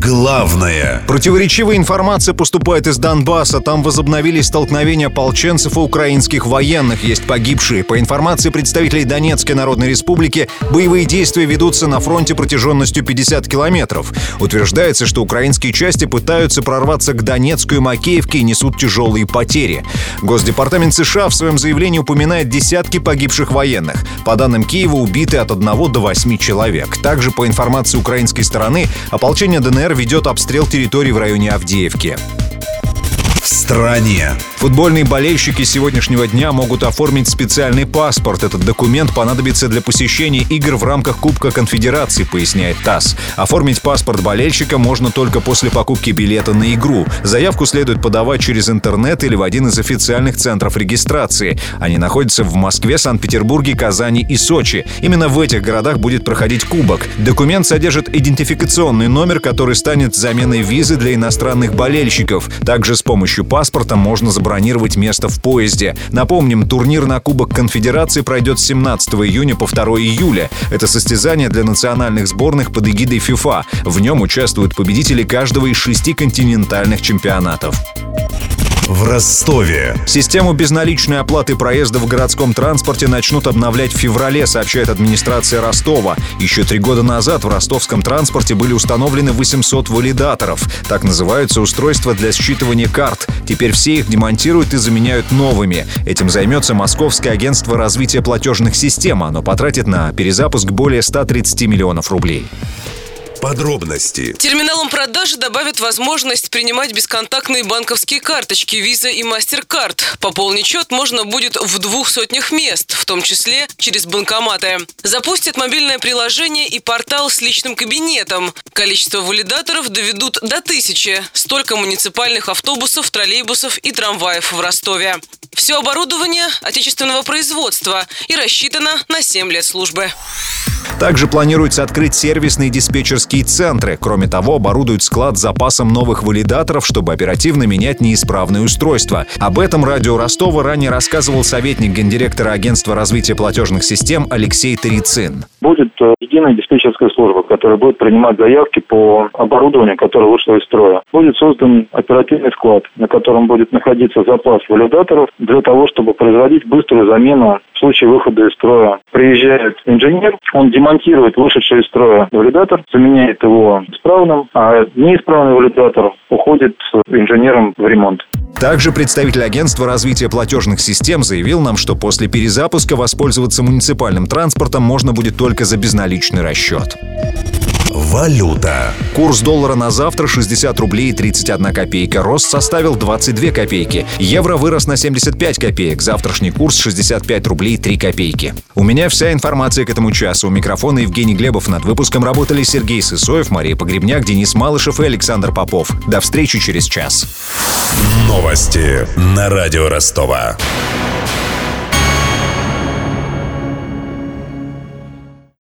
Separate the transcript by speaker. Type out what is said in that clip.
Speaker 1: Главное
Speaker 2: Противоречивая информация поступает из Донбасса. Там возобновились столкновения ополченцев и украинских военных. Есть погибшие. По информации представителей Донецкой Народной Республики, боевые действия ведутся на фронте протяженностью 50 километров. Утверждается, что украинские части пытаются прорваться к Донецку и Макеевке и несут тяжелые потери. Госдепартамент США в своем заявлении упоминает десятки погибших военных. По данным Киева, убиты от 1 до 8 человек. Также, по информации украинской стороны, ополчение ДНР ведет обстрел территорий в районе Авдеевки.
Speaker 1: Стране.
Speaker 2: Футбольные болельщики сегодняшнего дня могут оформить специальный паспорт. Этот документ понадобится для посещения игр в рамках Кубка Конфедерации, поясняет ТАСС. Оформить паспорт болельщика можно только после покупки билета на игру. Заявку следует подавать через интернет или в один из официальных центров регистрации. Они находятся в Москве, Санкт-Петербурге, Казани и Сочи. Именно в этих городах будет проходить кубок. Документ содержит идентификационный номер, который станет заменой визы для иностранных болельщиков. Также с помощью паспорта можно забронировать место в поезде. Напомним, турнир на Кубок Конфедерации пройдет с 17 июня по 2 июля. Это состязание для национальных сборных под эгидой ФИФА. В нем участвуют победители каждого из шести континентальных чемпионатов.
Speaker 1: В Ростове.
Speaker 2: Систему безналичной оплаты проезда в городском транспорте начнут обновлять в феврале, сообщает администрация Ростова. Еще три года назад в ростовском транспорте были установлены 800 валидаторов. Так называются устройства для считывания карт. Теперь все их демонтируют и заменяют новыми. Этим займется Московское агентство развития платежных систем. Оно потратит на перезапуск более 130 миллионов рублей.
Speaker 1: Подробности
Speaker 3: Терминалом продажи добавят возможность принимать бесконтактные банковские карточки Visa и MasterCard. Пополнить счет можно будет в двух сотнях мест, в том числе через банкоматы. Запустят мобильное приложение и портал с личным кабинетом. Количество валидаторов доведут до тысячи. Столько муниципальных автобусов, троллейбусов и трамваев в Ростове. Все оборудование отечественного производства и рассчитано на 7 лет службы.
Speaker 2: Также планируется открыть сервисные диспетчерские центры. Кроме того, оборудуют склад с запасом новых валидаторов, чтобы оперативно менять неисправные устройства. Об этом радио Ростова ранее рассказывал советник гендиректора агентства развития платежных систем Алексей Терицин.
Speaker 4: будет э, единая диспетчерская служба, которая будет принимать заявки по оборудованию, которое вышло из строя. Будет создан оперативный склад, на котором будет находиться запас валидаторов для того, чтобы производить быструю замену в случае выхода из строя. Приезжает инженер, он демонтирует вышедший из строя валидатор, заменяет его исправным, а неисправный валидатор уходит инженером в ремонт.
Speaker 2: Также представитель агентства развития платежных систем заявил нам, что после перезапуска воспользоваться муниципальным транспортом можно будет только за безналичный расчет.
Speaker 1: Валюта.
Speaker 2: Курс доллара на завтра 60 рублей и 31 копейка. Рост составил 22 копейки. Евро вырос на 75 копеек. Завтрашний курс 65 рублей 3 копейки. У меня вся информация к этому часу. У микрофона Евгений Глебов. Над выпуском работали Сергей Сысоев, Мария Погребняк, Денис Малышев и Александр Попов. До встречи через час.
Speaker 1: Новости на радио Ростова.